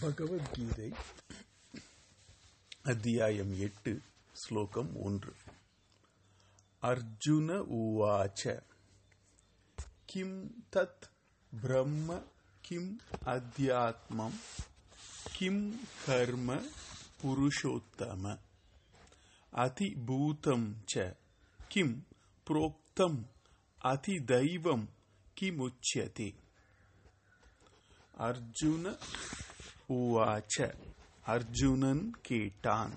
பகவத்கீதை அத்தியாயம் எட்டு ஸ்லோகம் ஒன்று. அர்ஜுன உவாச்ச கிம் தத் பிரம்ம கிம் அத்தியாத்மம் கிம் கர்ம புருஷோத்தம அதிபூதம் ச கிம் புரோக்தம் அதிதைவம் கிமுச்சியதே அர்ஜுன உவாச்ச. அர்ஜுனன் கேட்டான்.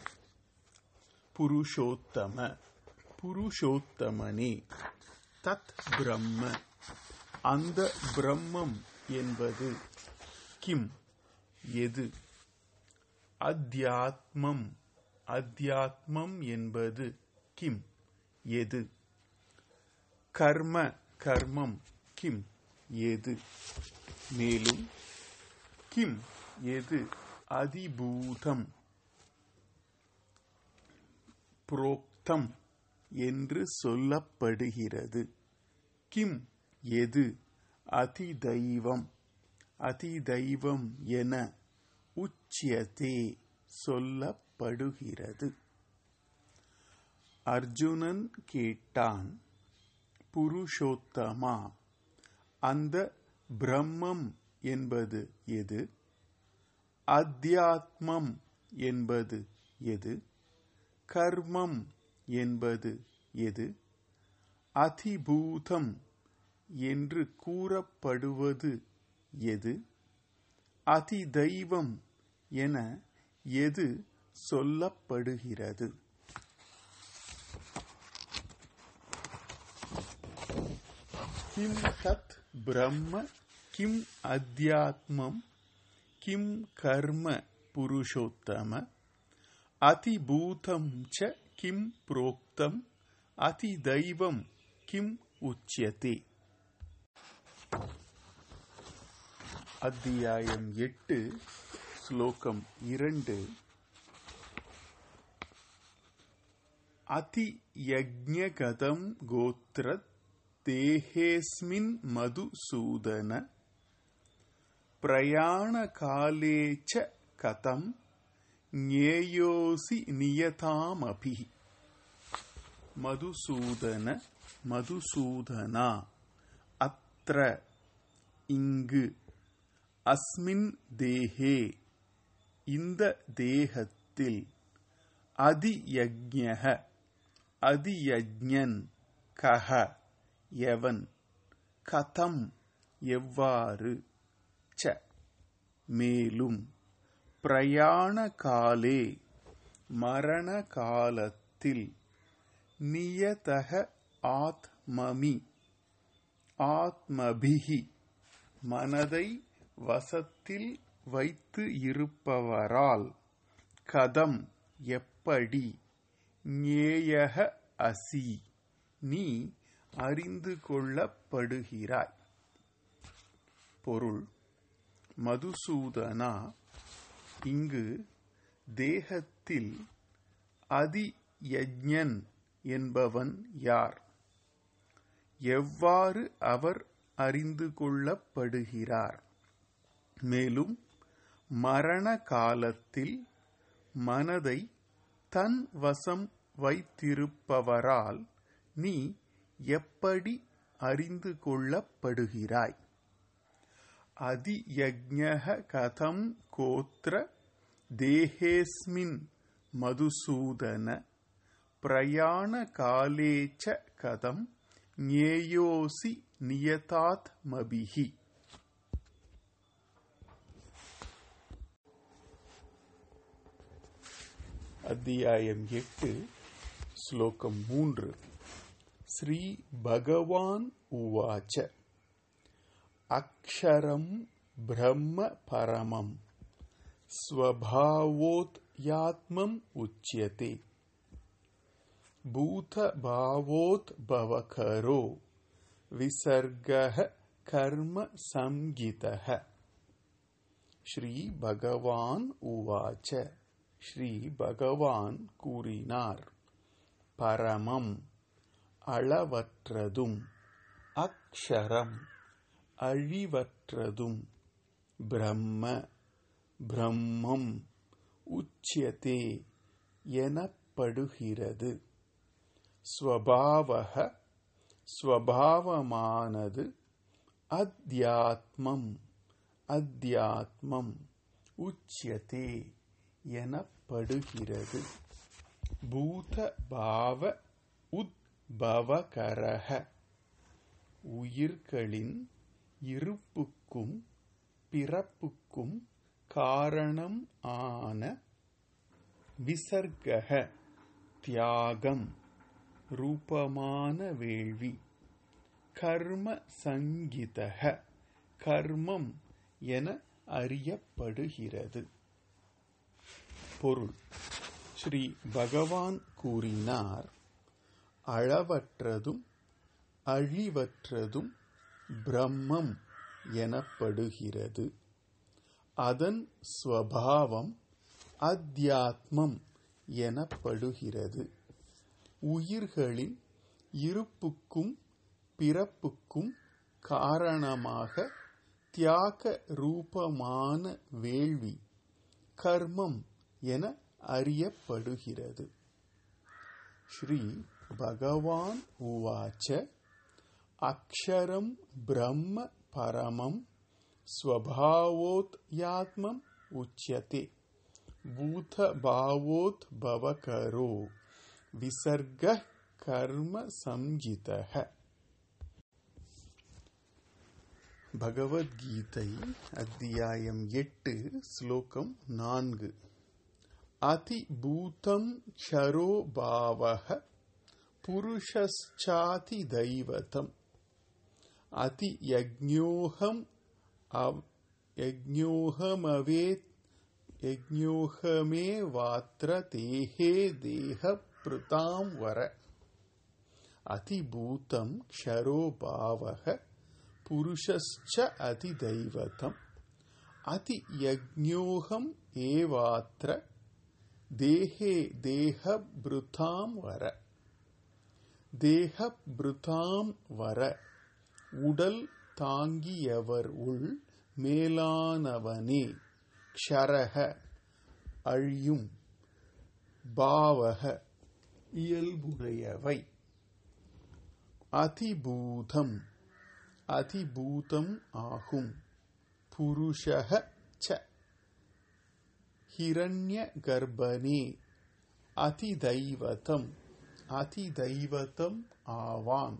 புருஷோத்தம. புருஷோத்தமனே. தத் பிரம்ம. அந்த பிரம்மம் என்பது கிம்? எது? அத்தியாத்மம். அத்தியாத்மம் என்பது கிம்? எது? கர்ம. கர்மம். கிம்? எது? மேலும் கிம் எது? அதிபூதம். புரோக்தம் என்று சொல்லப்படுகிறது. கிம் எது? அதிதைவம். அதிதைவம் என உச்சியதே சொல்லப்படுகிறது. அர்ஜுனன் கேட்டான் புருஷோத்தமா அந்த பிரம்மம் என்பது எது? அத்தியாத்மம் என்பது எது? கர்மம் என்பது எது? அதிபூதம் என்று கூறப்படுவது எது? அதிதெய்வம் என எது சொல்லப்படுகிறது? கிம் தத் பிரம்ம கிம் அத்தியாத்மம் கிம் கர்ம புருஷோத்தம அதிபூதம் ச கிம் புரோக்தம் அதிதைவம் கிம் உச்சியதே அத்தியாயம் எட்டு ஸ்லோகம் இரண்டு. அதி யஜ்ஞகதம் கோத்ரத் தேஹேஸ்மின் மதுசூதன பிரயாணகாலே ச கதம் ஞேயோசி நியதாமபி. மதுசூதன மதுசூதனா அத்ர இங்கு அஸ்மின் தேஹே இந்த தேகத்தில் அதியஜ்ஞக அதியஜ்ஞன் கஹ எவன் கதம் எவ்வாறு? ச மேலும் பிரயாண காலே மரண காலத்தில் நியதக ஆத்மமி. ஆத்மபிகி மனதை வசத்தில் வைத்து இருப்பவரால் கதம் எப்படி? ஞேயக அசி நீ அறிந்து கொள்ளப்படுகிறாய். பொருள் மதுசூதனா இங்கு தேகத்தில் அதி யஜ்ஞன் என்பவன் யார்? எவ்வாறு அவர் அறிந்து கொள்ளப்படுகிறார்? மேலும் மரண காலத்தில் மனதை தன் வசம் வைத்திருப்பவரால் நீ எப்படி அறிந்து கொள்ளப்படுகிறாய்? அதியஜ்ஞக கதம் கோத்திர தேஹேஸ்மின் மதுசூதன பிரயாண காலேச்ச கதம் ஞேயோசி நியதாத்மபிகி அத்தியாயம் எட்டு ஸ்லோகம் மூன்று ஸ்ரீ பகவான் உவாச்ச அக்ஷரம் பிரம்ம பரமம் ஸ்வபாவோத் யாத்மம் உச்சியதே பூதபாவோத் பவகரோ விசர்கः கர்ம சம்கிதः ஸ்ரீ பகவான் உவாச்ச ஸ்ரீ பகவான் கூறினார் பரமம் அளவற்றதும் அக்ஷரம் அழிவற்றதும் பிரம்ம பிரம்மம் உச்சியதே எனப்படுகிறது. ஸ்வபாவக ஸ்வபாவமானது அத்தியாத்மம் அத்தியாத்மம் உச்சியதே எனப்படுகிறது. பூத பாவ உத்பவகரக உயிர்களின் இருப்புக்கும் பிறப்புக்கும் காரணம் ஆன விசர்கக தியாகம் ரூபமான வேள்வி கர்ம சங்கிதக கர்மம் என அறியப்படுகிறது. பொருள். ஸ்ரீ பகவான் கூறினார் அளவற்றதும் அழிவற்றதும் பிரம்மம் எனப்படுகிறது. அதன் ஸ்வபாவம் அத்தியாத்மம் எனப்படுகிறது. உயிர்களின் இருப்புக்கும் பிறப்புக்கும் காரணமாக தியாக ரூபமான வேள்வி கர்மம் என அறியப்படுகிறது. ஸ்ரீ பகவான் உவாச்ச அக்ஷரம் பிரம்ம பரமம் स्वभावोत्यात्मम् उच्यते भूतभावोद्भवकरो विसर्गः कर्म संजितः பகவத்கீதை அத்தியாயம் எட்டு ஸ்லோகம் நான்கு அதிபூதம் க்ஷரோ பாவக புருஷாதி தைவதம் अतियज्ञोऽहम् यज्ञोऽहमवेत् यज्ञोऽहमेवात्र तेहे देहपृतां वर। अतिभूतं क्षरो भावः पुरुषश्च अतिदैवतम्। अतियज्ञोऽहम् एवात्र देहे देहभृतां वर। देहभृतां वर। உடல் தாங்கியவர் உள் மேலானவனே. க்ஷரக அழியும். பாவக இயல்புடையவை. அதிபூதம் அதிபூதம் ஆகும். புருஷக ச. ஹிரண்ய கர்ப்பனே அதிதைவதம் அதிதைவதம் ஆவான்.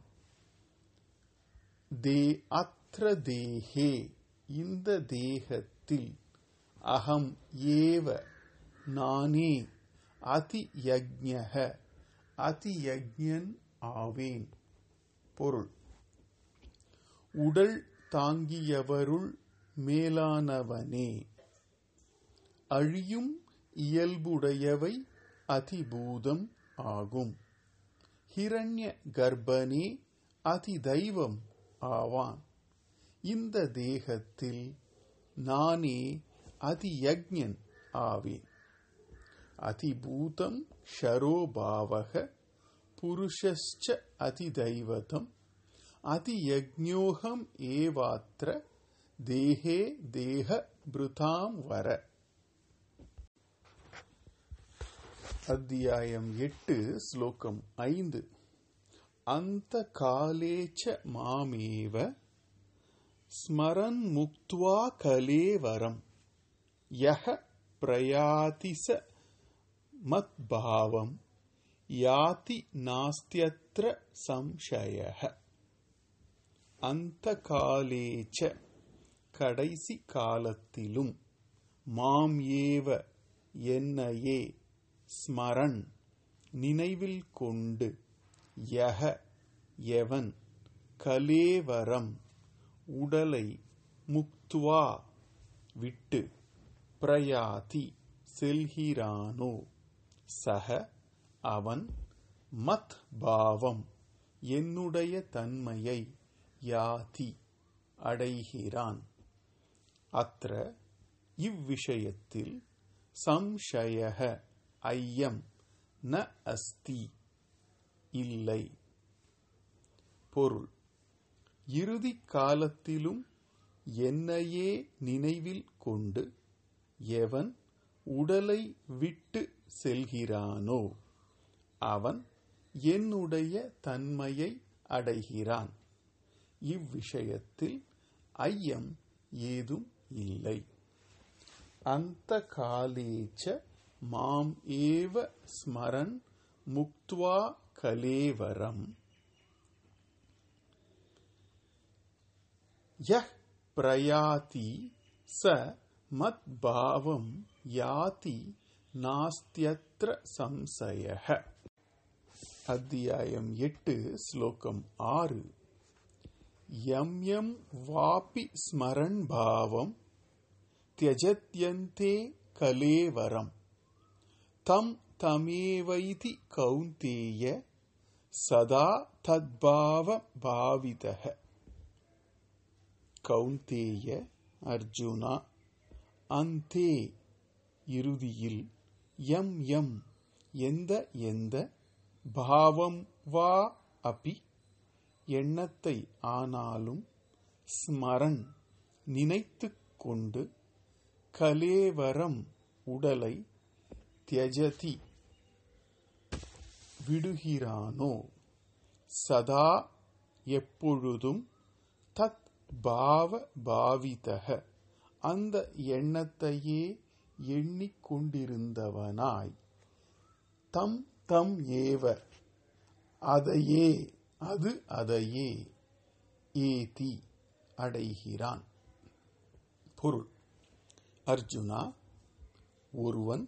தே அத்ர தேகே இந்த தேகத்தில் அகம் ஏவ நானே அதி யஜ்ஞக அதி யஜ்ஞன் ஆவேன். பொருள். உடல் தாங்கியவருள் மேலானவனே அழியும் இயல்புடையவை அதிபூதம் ஆகும். ஹிரண்ய கர்ப்பனே அதிதைவம் ஆவான். இந்த தேகத்தில் நானே அதியஜ்ஞன் ஆவேன். அதிபூதம் ஷரோபாவக புருஷஸ்ச அதிதைவதம் அதியஜ்ஞோகம் ஏவாத்திர தேகே தேக பிருதாம் வர. அத்தியாயம் எட்டு ஸ்லோகம் ஐந்து. அந்த காலேச்ச மாமேவ ஸ்மரன் முக்துவா கலேவரம். யஹ பிரயாதி ச மத்பாவம். யாதி நாஸ்தியத்ர சம்சயः அந்த காலேச்ச கடைசி காலத்திலும் மாம் ஏவ என்னையே ஸ்மரன் நினைவில் கொண்டு யக எவன் கலேவரம் உடலை முக்துவா விட்டு பிரயாதி செல்கிறானோ. சக அவன் மத் பாவம் என்னுடைய தன்மையை யாதி அடைகிறான். அத்த இவ்விஷயத்தில் சம்ஷய ஐயம் ந அஸ்தி. இல்லை. பொருள். இறுதி காலத்திலும் என்னையே நினைவில் கொண்டு எவன் உடலை விட்டு செல்கிறானோ அவன் என்னுடைய தன்மையை அடைகிறான். இவ்விஷயத்தில் ஐயம் ஏதும் இல்லை. அந்த காலேச்ச மாம் ஏவ ஸ்மரன் முக்துவா கலேவரம். யஹ் பிரயாதி ச மத்பாவம் யாதி நாஸ்தியத்ர சம்சயः அத்தியாயம் எட்டு ஸ்லோகம் ஆறு. யம் யம் வாபி ஸ்மரன் பாவம் தியஜத்யந்தே கலேவரம். தம் தமேவைதி கௌந்தேய சதா தத்பாவ பாவிதः கௌந்தேய அர்ஜுனா அந்தே இறுதியில் எம் எம் எந்த எந்த பாவம் வா அபி எண்ணத்தை ஆனாலும் ஸ்மரன் நினைத்து கொண்டு கலேவரம் உடலை தியஜதி விடுகிறானோ சதா எப்பொழுதும் தத் பாவ பாவிதக அந்த எண்ணத்தையே எண்ணிக்கொண்டிருந்தவனாய் தம் தம் ஏவ அதையே அது அதையே ஏதி அடைகிறான் பொருள் அர்ஜுனா ஒருவன்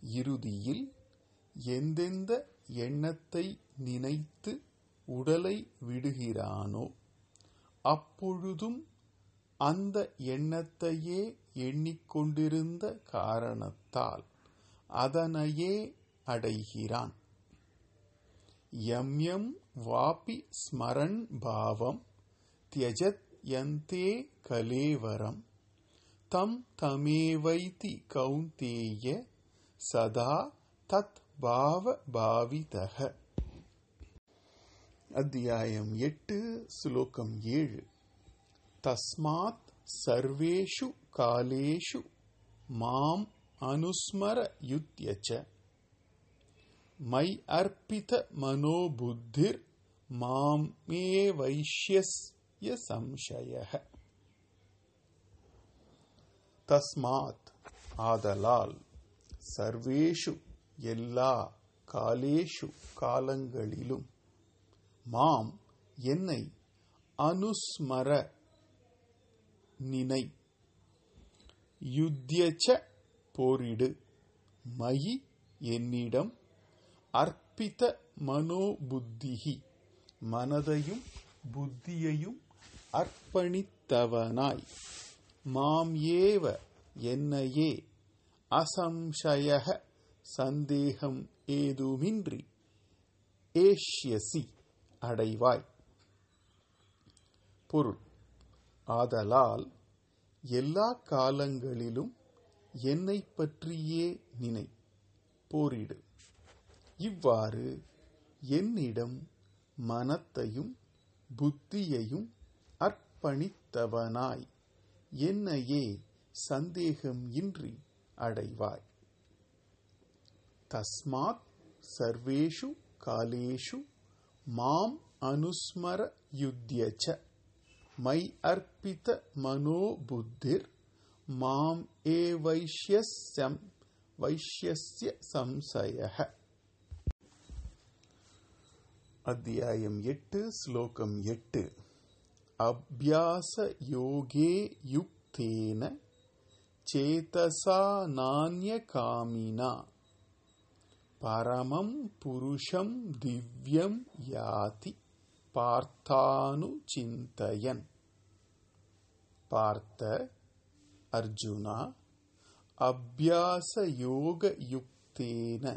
இறுதியில் எந்தெந்த எண்ணத்தை நினைத்து உடலை விடுகிறானோ அப்பொழுதும் அந்த எண்ணத்தையே எண்ணிக்கொண்டிருந்த காரணத்தால் அதனையே அடைகிறான். எம்எம் வாபி ஸ்மரன் பாவம் தியஜத் யந்தே கலேவரம் தம் தமேவைதி கௌந்தேய சதா தத் பாவ பாவிதக அத்தியாயம் எட்டு ஸ்லோகம் ஏழு தஸ்மாத் சர்வேஷு காலேஷு மாம் அனுஸ்மர யுத்யச்ச மை அர்ப்பித மனோபுத்திர் மாம் மே வைஷ்யஸ்ய சம்சய தஸ்மாத் ஆதலால் சர்வேஷு எல்லா காலேஷு காலங்களிலும் மாம் என்னை அனுஸ்மர நினை. யுத்தியச்ச போரிடு. மயி என்னிடம் அர்ப்பித மனோபுத்திகி. மனதையும் புத்தியையும் அர்ப்பணித்தவனாய். மாம் ஏவ என்னையே அசம்சய சந்தேகம் ஏதுமின்றி ஏஷ்யசி அடைவாய். பொருள் ஆதலால் எல்லா காலங்களிலும் என்னை பற்றியே நினை. போரிடு. இவ்வாறு என்னிடம் மனத்தையும் புத்தியையும் அர்ப்பணித்தவனாய் என்னையே சந்தேகம் இன்றி அடைவாய். தஸ்மாத் சர்வேஷு காலேஷு மாம் அனுஸ்மர யுத்தியச்ச. மை அர்ப்பித மனோபுத்திர் மாம் ஏ வைஷ்யஸ்யம் வைஷ்யஸ்ய சம்சய அத்தியாயம் எட்டு ஸ்லோகம் எட்டு. அபியாச யோகே யுக்தேன சேதசா நானிய காமினா பரமம் புருஷம் திவ்யம் யாதி பார்த்தானு சிந்தையன் பார்த்த அர்ஜுனா அபியாச யோக யுக்தேன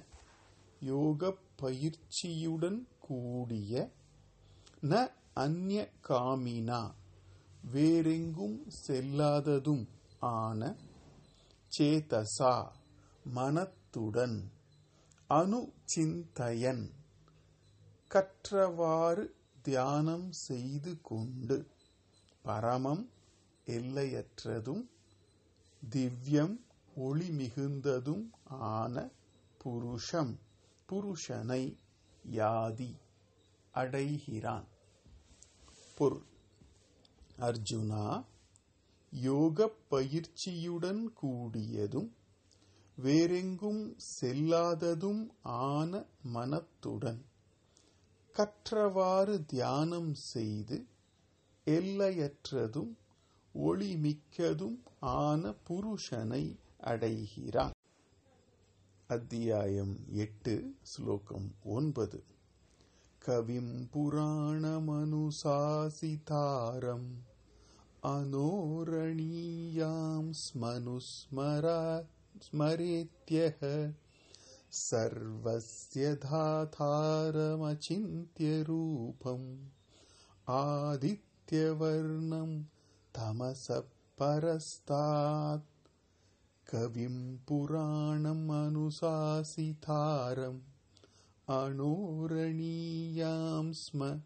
யோக பயிற்சியுடன் கூடிய ந அந்நிய காமினா வேறெங்கும் செல்லாததும் ஆன சேதசா மனத்துடன் அனுச்சிந்தயன் கற்றவாறு தியானம் செய்து கொண்டு பரமம் எல்லையற்றதும் திவ்யம் ஒளி மிகுந்ததும் ஆன புருஷம் புருஷனை யாதி அடைகிறான். பொருள். அர்ஜுனா யோக பயிற்சியுடன் கூடியதும் வேறெங்கும் செல்லாததும் ஆன மனத்துடன் கற்றவாறு தியானம் செய்து எல்லையற்றதும் ஒளிமிக்கதும் ஆன புருஷனை அடைகிறான். அத்தியாயம் எட்டு ஸ்லோகம் ஒன்பது. கவிம் புராணமனுசாசிதாரம். अनोरणीयां स्मनुस्मरा स्मरेत्यः सर्वस्य धाथारमचिन्त्यरूपम् आदित्यवर्णं तमस परस्तात्। कविं पुराणमनुशासितारम् अणोरणीयां स्म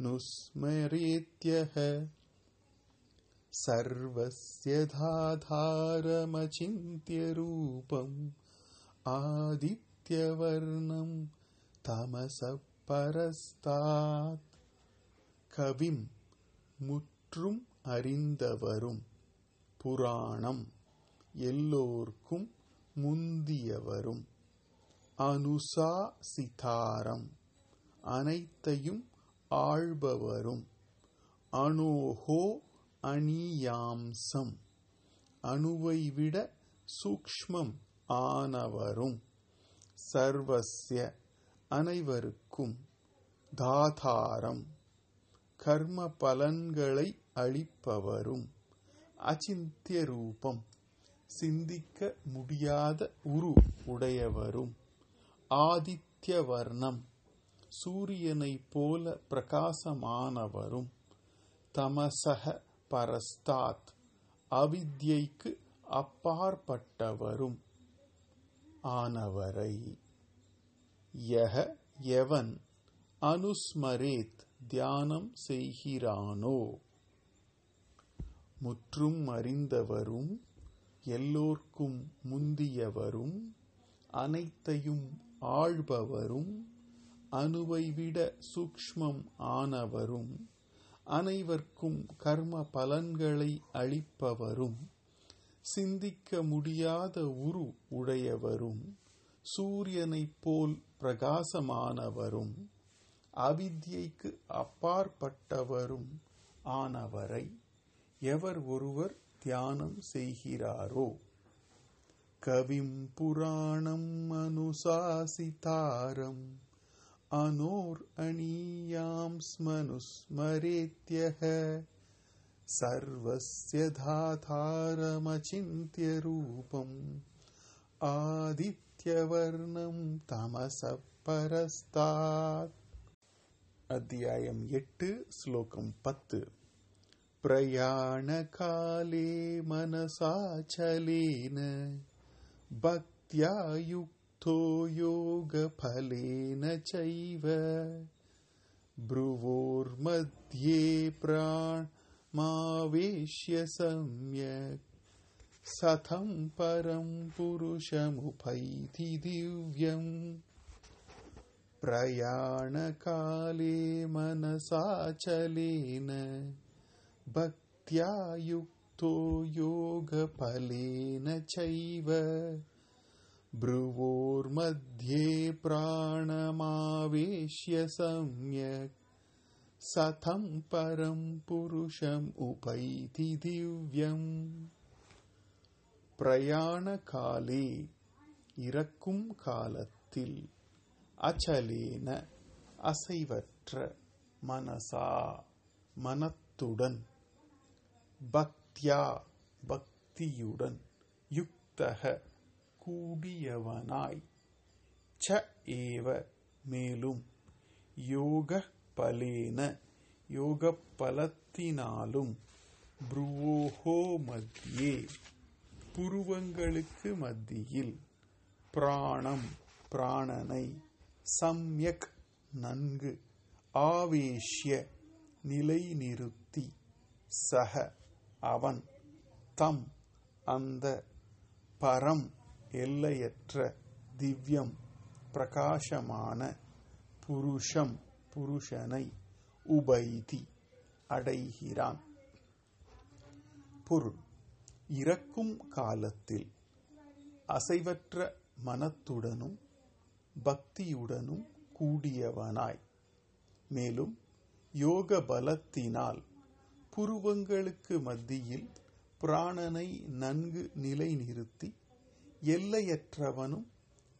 नुस्मरेत्यः सर्वस्य धाधारमचिन्त्यरूपम् आदित्यवर्णम् तमसः பரஸ்தாத் கவிம் முற்றும் அறிந்தவரும் புராணம் எல்லோர்க்கும் முந்தியவரும் அனுசா சிதாரம் அனைத்தையும் ஆள்பவரும் அனோஹோ அணியாம்சம். அணுவை விட சூக்ஷ்மம் ஆனவரும். சர்வசிய அனைவருக்கும் தாதாரம். கர்ம பலன்களை அளிப்பவரும். அச்சிந்திய ரூபம். சிந்திக்க முடியாத உரு உடையவரும். ஆதித்ய வர்ணம். சூரியனைப் போல பிரகாசமானவரும். தமசக பரஸ்தாத் அவித்யைக்கு அப்பாற்பட்டவரும் ஆனவரை. யக எவன் அனுஸ்மரேத் தியானம் செய்கிறானோ? முற்றும் அறிந்தவரும் எல்லோர்க்கும் முந்தியவரும் அனைத்தையும் ஆள்பவரும் அணுவை விட சூக்ஷ்மம் ஆனவரும். அனைவர்க்கும் கர்ம பலன்களை அளிப்பவரும் சிந்திக்க முடியாத உரு உடையவரும் சூரியனைப் போல் பிரகாசமானவரும் அவித்யைக்கு அப்பாற்பட்டவரும் ஆனவரை எவர் ஒருவர் தியானம் செய்கிறாரோ? கவிம் புராணம் அனுசாசிதாரம். அனோர் அணியாம் ஸ்மனுஸ்மரேத்யः सर्वस्य धातारमचिन्त्यरूपम् ஆதித்யவர்ணம் தமச பரஸ்தாத் அத்தியாயம் எட்டு ஸ்லோகம் பத்து பிரயாணகாலே மனசாச்சலேன பக்தியா ो योगफलेन चैव। ब्रुवोर्मध्ये प्राणमावेश्य सम्यक्। सथम् परम् पुरुषमुपैति दिव्यम्। प्रयाणकाले मनसाचलेन भक्त्या युक्तो योगफलेन चैव। भ्रुवोर्मध्ये प्राणमावेश्य सम्यक् सथं परं पुरुषम् उपैति दिव्यम् பிரயாண காலே இறக்கும் காலத்தில் அச்சலேன அசைவற்ற மனசா மனத்துடன் பக்தியா பக்தியுடன் யுக்தக கூடியவனாய் ச ஏவ மேலும் யோக பலேன யோக பலத்தினாலும் புருவோஹோ மத்தியே. புருவங்களுக்கு மத்தியில் பிராணம் பிராணனை சம்யக் நன்கு ஆவேஷ்ய நிலைநிறுத்தி சக அவன் தம் அந்த பரம் எல்லையற்ற திவ்யம் பிரகாசமான புருஷம் புருஷனை உபைதி அடைகிறான். பொருள் இறக்கும் காலத்தில் அசைவற்ற மனத்துடனும் பக்தியுடனும் கூடியவனாய். மேலும் யோக பலத்தினால் புருவங்களுக்கு மத்தியில் பிராணனை நன்கு நிலைநிறுத்தி எல்லையற்றவனும்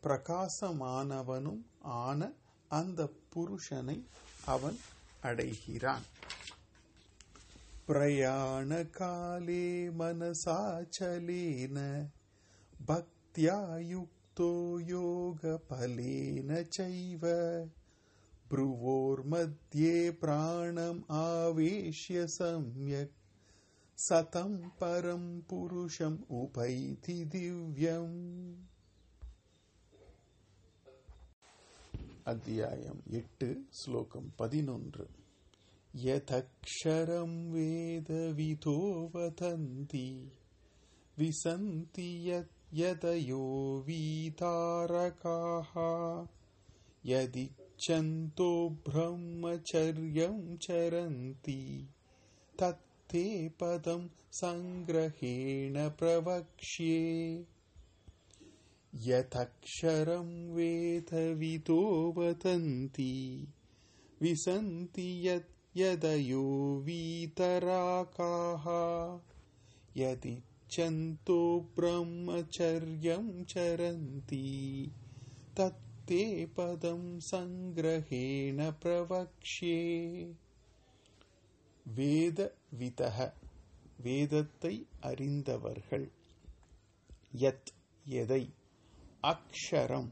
பிரகாசமானவனும் ஆன அந்த புருஷனை அவன் அடைகிறான் प्रयाणकाले मनसाचलेन भक्त्या युक्तो योगफलेन चैव भ्रुवोर्मध्ये प्राणम् आवेश्य सम्यक् सतं परं पुरुषम् उपैति दिव्यम् அத்தியாயம் எட்டு ஸ்லோகம் பதினொன்று यथक्षरं वेदविधो वदन्ति विसन्ति यत् यदयो वीतारकाः यदिच्छन्तो ब्रह्मचर्यं चरन्ति तत्ते पदं सङ्ग्रहेण प्रवक्ष्ये। यथक्षरं वेदविदो वदन्ति विसन्ति यत् यदयो वीतराकाः। यदिच्छन्तो ब्रह्मचर्यं चरन्ति तत्ते पदं सङ्ग्रहेण प्रवक्ष्ये வேத விதக வேதத்தை அறிந்தவர்கள். யத் எதை? அக்ஷரம்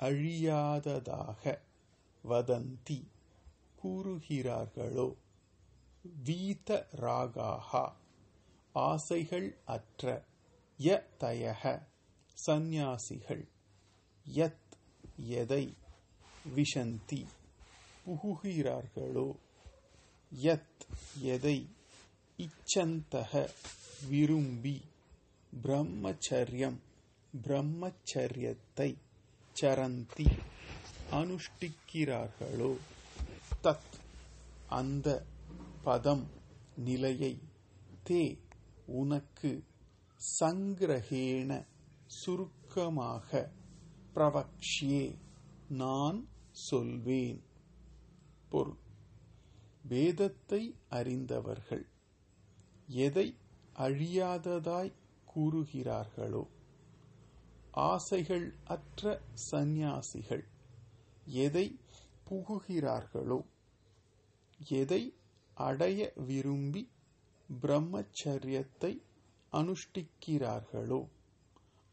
அழியாததாக வதந்தி கூறுகிறார்களோ? வீத ராகாகா ஆசைகள் அற்ற ய தயக சந்நியாசிகள். யத் எதை? விஷந்தி புகுகிறார்களோ? யத் எதை இச்சந்தக விரும்பி பிரம்மச்சரியம் பிரம்மச்சரியத்தை சரந்தி அனுஷ்டிக்கிறார்களோ தத் அந்த பதம் நிலையை தே உனக்கு சங்கிரகேண சுருக்கமாக பிரவக்ஷியே நான் சொல்வேன். பொருள். வேதத்தை அறிந்தவர்கள் எதை அழியாததாய் கூறுகிறார்களோ ஆசைகள் அற்ற சந்நியாசிகள் எதை புகுகிறார்களோ எதை அடைய விரும்பி பிரம்மச்சரியத்தை அனுஷ்டிக்கிறார்களோ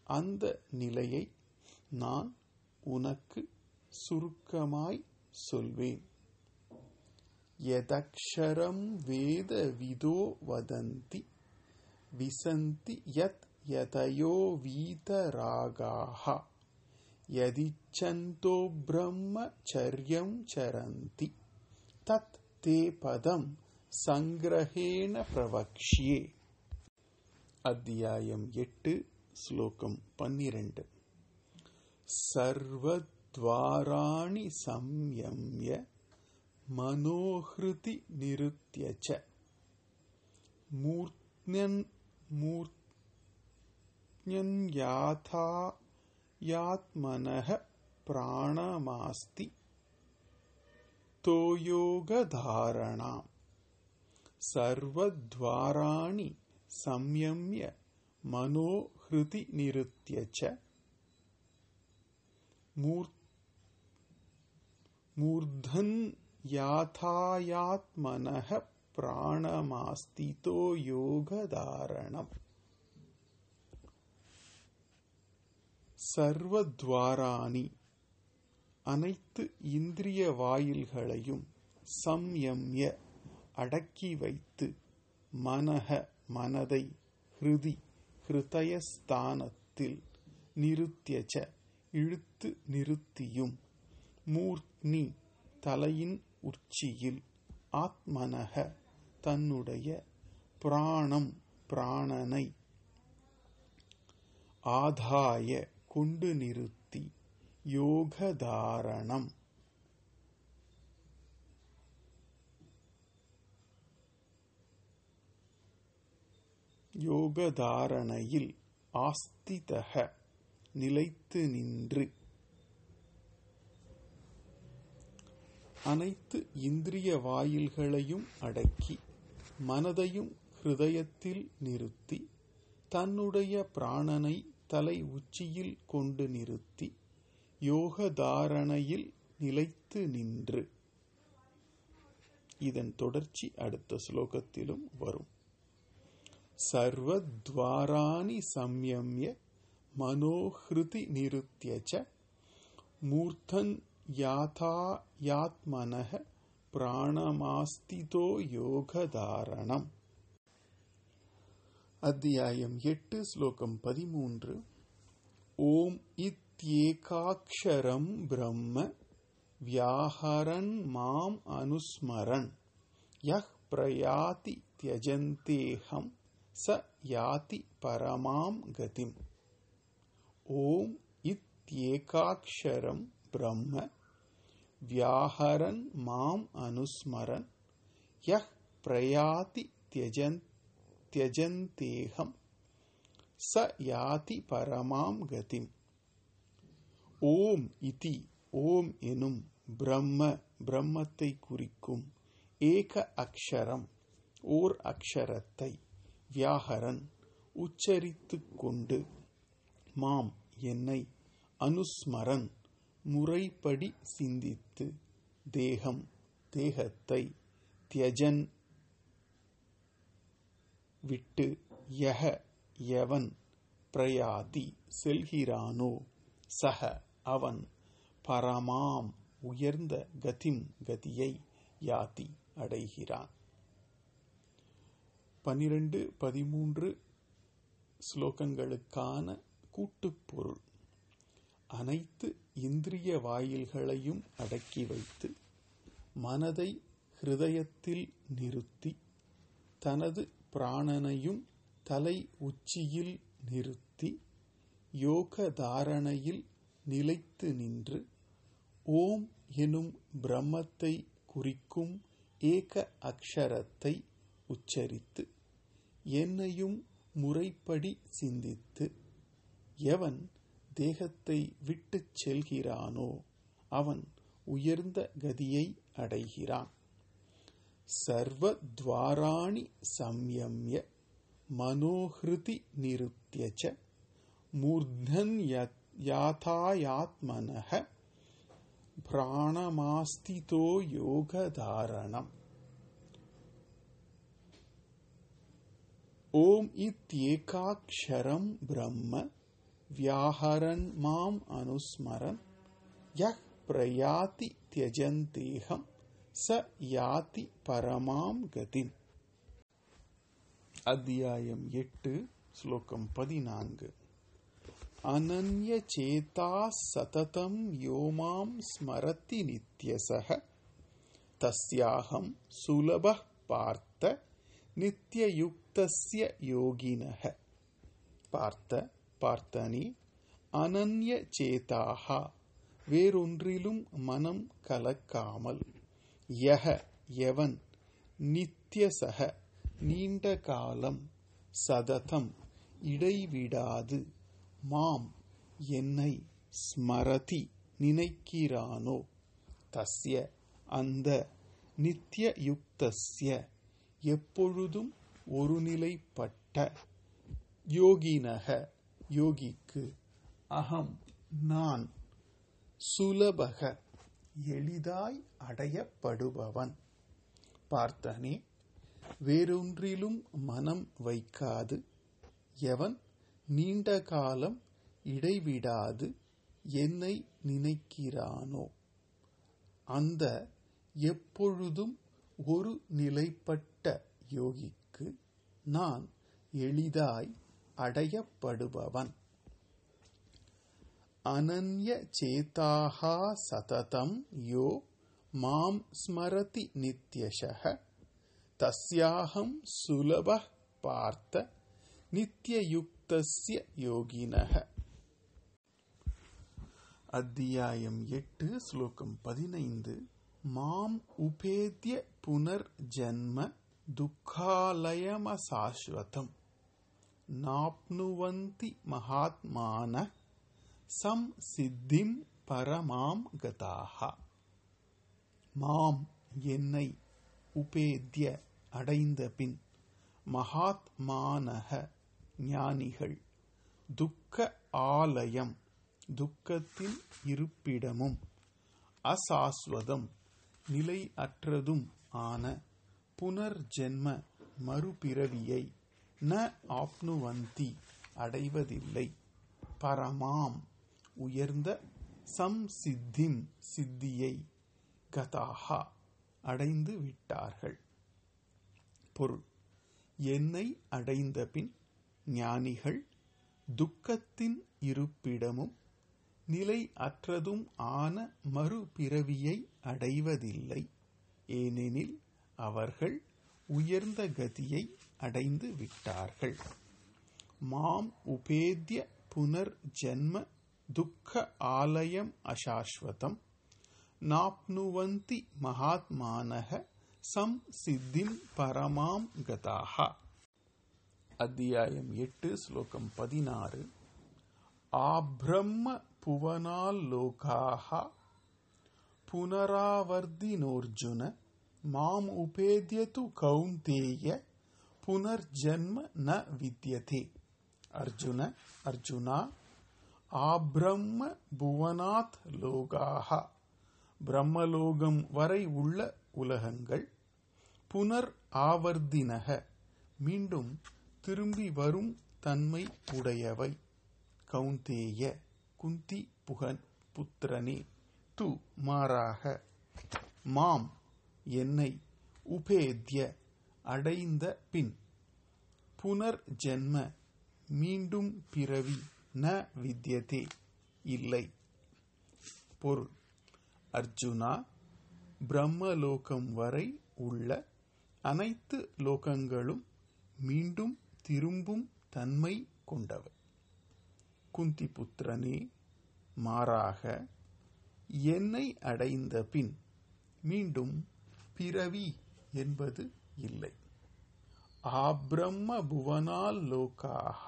அந்த நிலையை நான் உனக்கு சுருக்கமாய் சொல்வேன். यदक्षरं वेदविदो वदन्ति विसन्ति यत् यतयो वीतरागाः यदिच्छन्तो ब्रह्मचर्यं चरन्ति तत् ते पदं सङ्ग्रहेण प्रवक्ष्ये அத்தியாயம் எட்டு ஸ்லோகம் பன்னிரண்டு சர்வத்வாராணி சம்யம்ய मनोहृति निरुत्य च मूर्त्न्यन् मूर्त्न्यन्याथा यात्मनः प्राणमास्ति तो योगधारणाम् सर्वद्वाराणि संयम्य मनोहृति निरुत्य च मूर् मूर्धन् யாத்தாயாத்மனः பிராணமாஸ்திதோ யோகதாரணம். சர்வத்வாராணி அனைத்து இந்திரிய வாயில்களையும் சம்யம்ய அடக்கி வைத்து மனக மனதை ஹிருதி ஹிருதயஸ்தானத்தில் நிறுத்தியச்ச இழுத்து நிறுத்தியும் மூர்த்னி தலையின் உச்சியில் ஆத்மனக தன்னுடைய பிராணம் பிராணனை ஆதாய கொண்டு நிறுத்தி யோகதாரணம். யோகதாரணையில் ஆஸ்திதக நிலைத்து நின்று அனைத்து இந்திரிய வாயில்களையும் அடக்கி மனதையும் ஹிருதயத்தில் நிறுத்தி தன்னுடைய பிராணனை தலை உச்சியில் கொண்டு நிறுத்தி யோகதாரணையில் நிலைத்து நின்று. இதன் தொடர்ச்சி அடுத்த ஸ்லோகத்திலும் வரும். சர்வத்வாராணி சம்யம்ய மனோஹிருதி நிருத்திய ச மூர்த்தன் யாதா யாத்மனः பிராணமாஸ்திதோ யோகதாரணம் அத்தியாயம் எட்டு ஸ்லோகம் பதிமூன்று ஓம் இத்யேகாக்ஷரம் பிரம்ம வியாஹரன் மாம் அனுஸ்மரன் யஹ் பிரயாதி தியஜந்தேஹம் ச யாதி பரமாம் கதிம் ஓம் இத்யேகாக்ஷரம் பிரம்ம வியாஹரன் மாம் அனுஸ்மரன் யஹ் பிரயாதி தியஜன் தியஜந்தேகம் ச யாதி பரமாம் கதிம். ஓம் இதி ஓம் எனும் பிரம்ம பிரம்மத்தை குறிக்கும் ஏக அக்ஷரம் ஓர் அக்ஷரத்தை வியாகரன் உச்சரித்துக் கொண்டு மாம் என்னை அனுஸ்மரன் முறைப்படி சிந்தித்து தேகம் தேகத்தை தியஜன் விட்டு யக எவன் பிரயாதி செல்கிறானோ? சக அவன் பரமாம் உயர்ந்த கதிம் கதியை யாதி அடைகிறான். பனிரெண்டு பதிமூன்று ஸ்லோகங்களுக்கான கூட்டுப்பொருள் அனைத்து இந்திரிய வாயில்களையும் அடக்கி வைத்து மனதை ஹிருதயத்தில் நிறுத்தி தனது பிராணனையும் தலை உச்சியில் நிறுத்தி யோக தாரணையில் நிலைத்து நின்று ஓம் எனும் பிரம்மத்தை குறிக்கும் ஏக அக்ஷரத்தை உச்சரித்து என்னையும் முறைப்படி சிந்தித்து எவன் தேகத்தை விட்டுச் செல்கிறானோ அவன் உயர்ந்த கதியை அடைகிறான். சர்வத்வாராணி சம்யம்ய மனோஹிருதி நிருத்தியச்ச மூர்தன் யாத்தாயாத்மனக பிராணமாஸ்திதோ யோகதாரணம். ஓம் இத்யேகாக்ஷரம் பிரம்ம வியாஹரன் மாம் அனுஸ்மரன் யஹ் பிரயாதி தியஜந்தேகம் ச யாதி பரமாம் கதிம் அத்தியாயம் எட்டு ஸ்லோகம் பதினான்கு அனன்ய சேதா சததம் யோமாம் ஸ்மரதி நித்யசக தஸ்யாகம் சுலப பார்த்த நித்யயுக்தஸ்ய யோகினக பார்த்த பார்த்தனி அனன்ய சேதாகா வேறொன்றிலும் மனம் கலக்காமல். யக எவன்? நித்தியசக நீண்ட காலம் சததம் இடைவிடாது. மாம் என்னை ஸ்மரதி நினைக்கிறானோ? தஸ்ய அந்த நித்யயுக்தஸ்ய எப்பொழுதும் ஒருநிலைப்பட்ட யோகினக. யோகிக்கு அகம் நான் சுலபக எளிதாய் அடையப்படுபவன். பார்த்தனே வேறொன்றிலும் மனம் வைக்காது. எவன் நீண்ட காலம் இடைவிடாது என்னை நினைக்கிறானோ. அந்த எப்பொழுதும் ஒரு நிலைப்பட்ட யோகிக்கு நான் எளிதாய் அடையப்படுபவன் அனன்ய சேதாகா சததம் யோ மாம் ஸ்மரதி நித்யஷக. தஸ்யாகம் சுலப பார்த்த நித்தியயுக்தஸ்ய யோகினக. அத்தியாயம் எட்டு ஸ்லோகம் பதினைந்து. மாம் உபேத்திய புனர்ஜன்ம துக்காலயம சாஸ்வதம் மகாத்மான சம் சித்திம் பரமாம் கதாக மாம் என்னை உபேத்திய அடைந்த பின் மகாத்மானக ஞானிகள் துக்க ஆலயம் துக்கத்தின் இருப்பிடமும் அசாஸ்வதம் நிலையற்றதும் ஆன புனர்ஜென்ம மறுபிறவியை ந ஆப்னுவந்தி அடைவதில்லை. பரமாம் உயர்ந்த சம்சித்திம் சித்தியை கதாகா அடைந்து விட்டார்கள். பொருள் என்னை அடைந்தபின் ஞானிகள் துக்கத்தின் இருப்பிடமும் நிலை அற்றதும் ஆன மறுபிறவியை அடைவதில்லை. ஏனெனில் அவர்கள் உயர்ந்த கதியை அடைந்து விட்டார்கள் மாம் உபேத்ய புனர் ஜென்ம துக்க ஆலயம் அசாஸ்வதம். நாப்னுவந்தி மகாத்மானக சம் சித்திம் பரமாம் கதாகா அத்தியாயம் எட்டு ஸ்லோகம் பதினாறு. ஆப்ரம்ம புவனால்லோகாக புனராவர்த்தினோர்ஜுன மாம் உபேத்யது கௌந்தேய. புனர்ஜன்ம ந வித்தியதே அர்ஜுன அர்ஜுனா ஆப்ரம்ம புவனாத் லோகாக பிரம்மலோகம் வரை உள்ள உலகங்கள் புனர் ஆவர்தினக। மீண்டும் திரும்பி வரும் தன்மை உடையவை। கௌந்தேய குந்தி புகன் புத்திரனே து மாறாக। மாம் என்னை உபேத்ய அடைந்த பின்। புனர் ஜென்ம மீண்டும் பிறவி ந வித்யதே இல்லை. பொருள். அர்ஜுனா பிரம்மலோகம் வரை உள்ள அனைத்து லோகங்களும் மீண்டும் திரும்பும் தன்மை கொண்டவை. குந்தி புத்திரனே மாறாக என்னை அடைந்த பின் மீண்டும் பிறவி என்பது இல்லை. ஆப்ரம்ம புவனால் லோகாக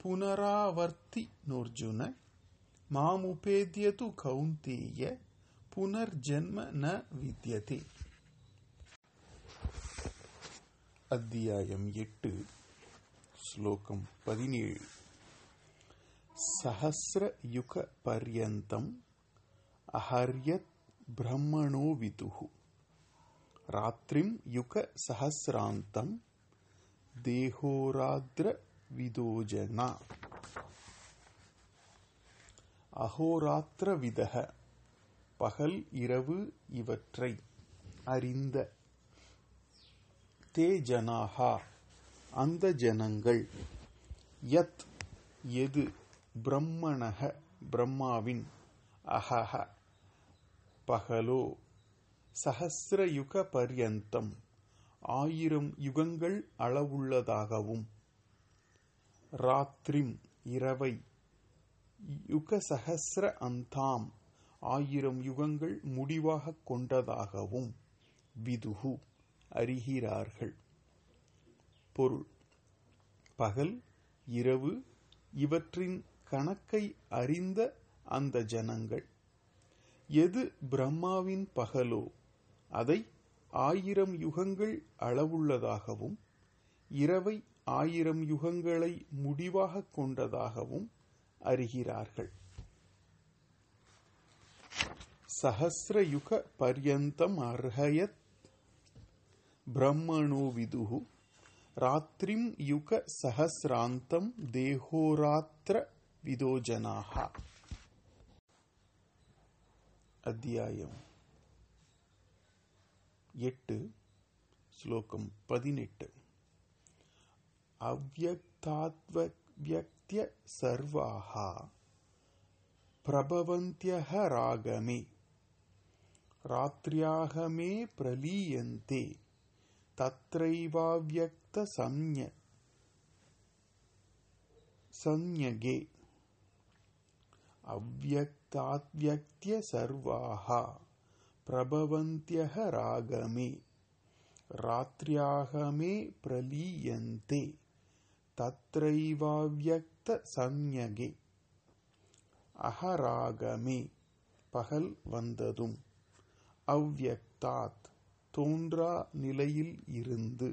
புனராவர்த்தி நோர்ஜுன மாமுபேத்யது கௌந்தேய புனர்ஜன்ம ந வித்யதே அத்தியாயம் எட்டு ஸ்லோகம் பதினேழு சஹசிரயுக பர்யந்தம் அஹர்யத் பிரம்மணோ விதுஹு ராத்திரிம் யுக சஹசிராந்தம் தேகோராத்ர விதோஜனா. அகோராத்திர விதக பகல் இரவு இவற்றை அறிந்த தே ஜனாகா அந்த ஜனங்கள் யத் எது பிரம்மணக பிரம்மாவின் அஹஹ பகலோ சஹசிரயுக பர்யந்தம் ஆயிரம் யுகங்கள் அளவுள்ளதாகவும். ராத்திரிம் இரவை. யுக சஹசிர அந்தாம். ஆயிரம் யுகங்கள் முடிவாக கொண்டதாகவும் விதுகு அறிகிறார்கள். பொருள். பகல் இரவு இவற்றின் கணக்கை அறிந்த அந்த ஜனங்கள். எது பிரம்மாவின் பகலோ அதை ஆயிரம் யுகங்கள் அளவுள்ளதாகவும் இரவை ஆயிரம் யுகங்களை முடிவாக கொண்டதாகவும் அறிகிறார்கள். சஹசிரயுக பர்யந்தம் அர்ஹயத் பிரம்மணோ விதுகு ராத்திரிம் யுக சஹசிராந்தம் தேகோராத்திர விதோஜனாக அத்தியாயம் எட்டு ஸ்லோகம் பதினெட்டு அவ்வக்தாத்வக்திய சர்வாக பிரபவந்தியஹ ராகமே ராத்ரியாக மே பிரலீயந்தே தத்ரைவாவ்யக்த சம்ய संज्ञगे अव्यक्ताद्व्यक्त्य सर्वाः பிரபவந்தியக ராகமே ராத்ரியாகமே பிரலீயந்தே தத்ரைவாவியக்த சம்யகே அகராகமே பகல் வந்ததும் அவ்வியக்தாத் தோன்றா நிலையில் இருந்து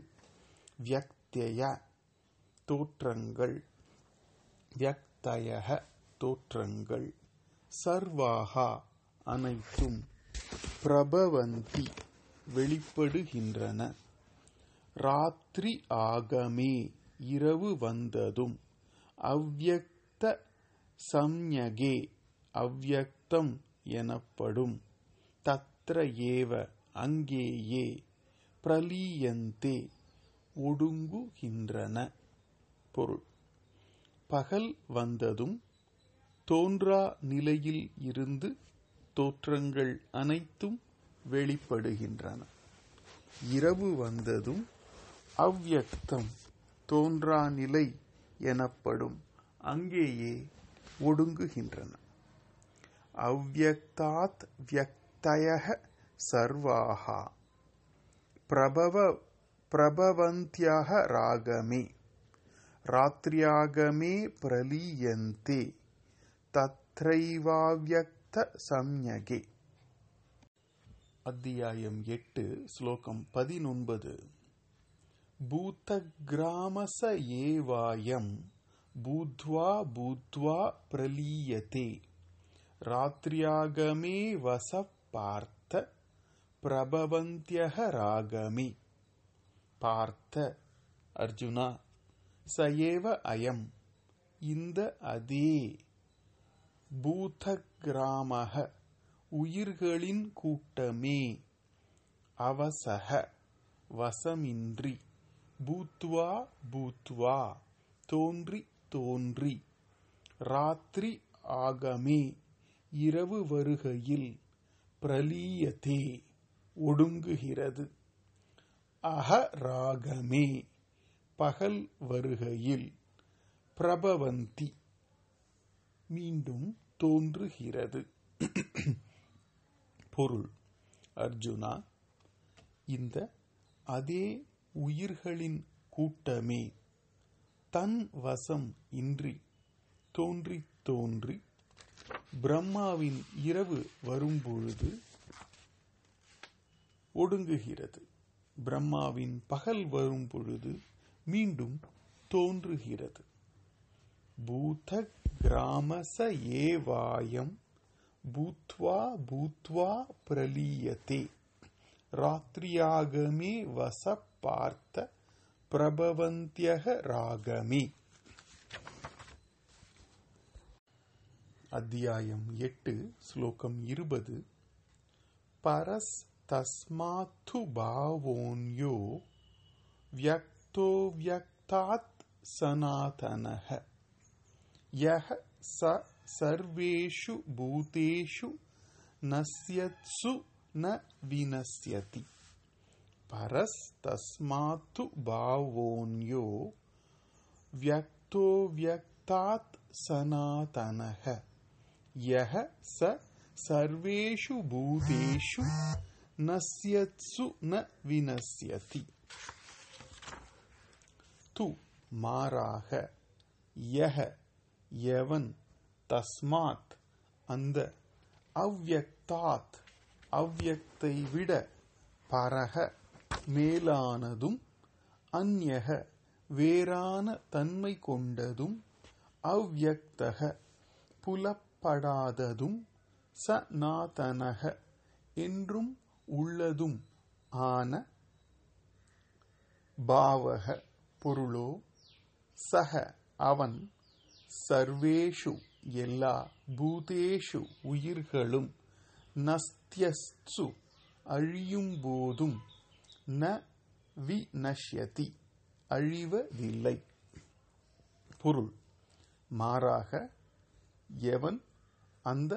வியக்தய தோற்றங்கள் வியக்தயக தோற்றங்கள் சர்வாகா அனைத்தும் பிரபவந்தி வெளிப்படுகின்றன. ராத்திரி ஆகமே இரவு வந்ததும் அவ்யக்த சம்யகே அவ்யக்தம் எனப்படும். தத்ர ஏவ அங்கேயே பிரலீயந்தே ஒடுங்குகின்றன. பொருள். பகல் வந்ததும் தோன்றா நிலையில் இருந்து தோற்றங்கள் அனைத்தும் வெளிப்படுகின்றன. இரவு வந்ததும் அவ்யக்தம் தோன்றா நிலை எனப்படும் அங்கேயே ஒடுங்குகின்றன. அவ்யக்தாத் வியக்தய சர்வாக பிரபவ பிரபவந்தியாக ராகமே. ராத்ரியாகமே பிரலீயந்தே. சித்த சம்யகே அத்தியாயம் எட்டு ஸ்லோகம் பதினொன்பது. பூத்த கிராமச ஏவாயம் பூத்வா பூத்வா பிரலீயதே. ராத்ரியாகமே வச பார்த்த பிரபவந்தியக ராகமே. பார்த்த அர்ஜுனா சயேவ அயம் இந்த அதே. பூதகிராமக உயிர்களின் கூட்டமே. அவசக வசமின்றி பூத்வா பூத்வா தோன்றி தோன்றி ராத்திரி ஆகமே இரவு வருகையில் பிரலீயத்தே ஒடுங்குகிறது. அகராகமே பகல் வருகையில் பிரபவந்தி மீண்டும் தோன்றுகிறது. பொருள். அர்ஜுனா இந்த அதே உயிர்களின் கூட்டமே தன் வசம் இன்றி தோன்றி தோன்றி பிரம்மாவின் இரவு வரும்பொழுது ஒடுங்குகிறது. பிரம்மாவின் பகல் வரும் பொழுது மீண்டும் தோன்றுகிறது. பூத கிராமச ஏவாயம் பூத்வா பூத்வா பிரலீயத்தே ராத்திரியாகமே வச பார்த்த பிரபவந்தியக ராகமே அத்தியாயம் எட்டு ஸ்லோகம் இருபது பரஸ் தஸ்மாத்து பாவோன்யோ வியக்தோ வியக்தாத் சனாதனः यः स सर्वेषु भूतेषु नश्यत्सु न विनश्यति परस्तस्मात्तु भावोऽन्यो व्यक्तो व्यक्तात् सनातनः। यः स सर्वेषु भूतेषु नश्यत्सु न विनश्यति तु माराह यः எவன் தஸ்மாத் அந்த அவ்யக்தாத் அவ்யக்தை விட பரக மேலானதும் அந்யக வேறான தன்மை கொண்டதும் அவ்யக்தக புலப்படாததும் சநாதனக என்றும் உள்ளதும் ஆன பாவக பொருளோ சக அவன் சர்வேஷு எல்லா பூதேஷு உயிர்களும் நஸ்தியஸ்து அழியும் போதும் ந விநஷ்யதி அழிவதில்லை. பொருள் மாறாக எவன் அந்த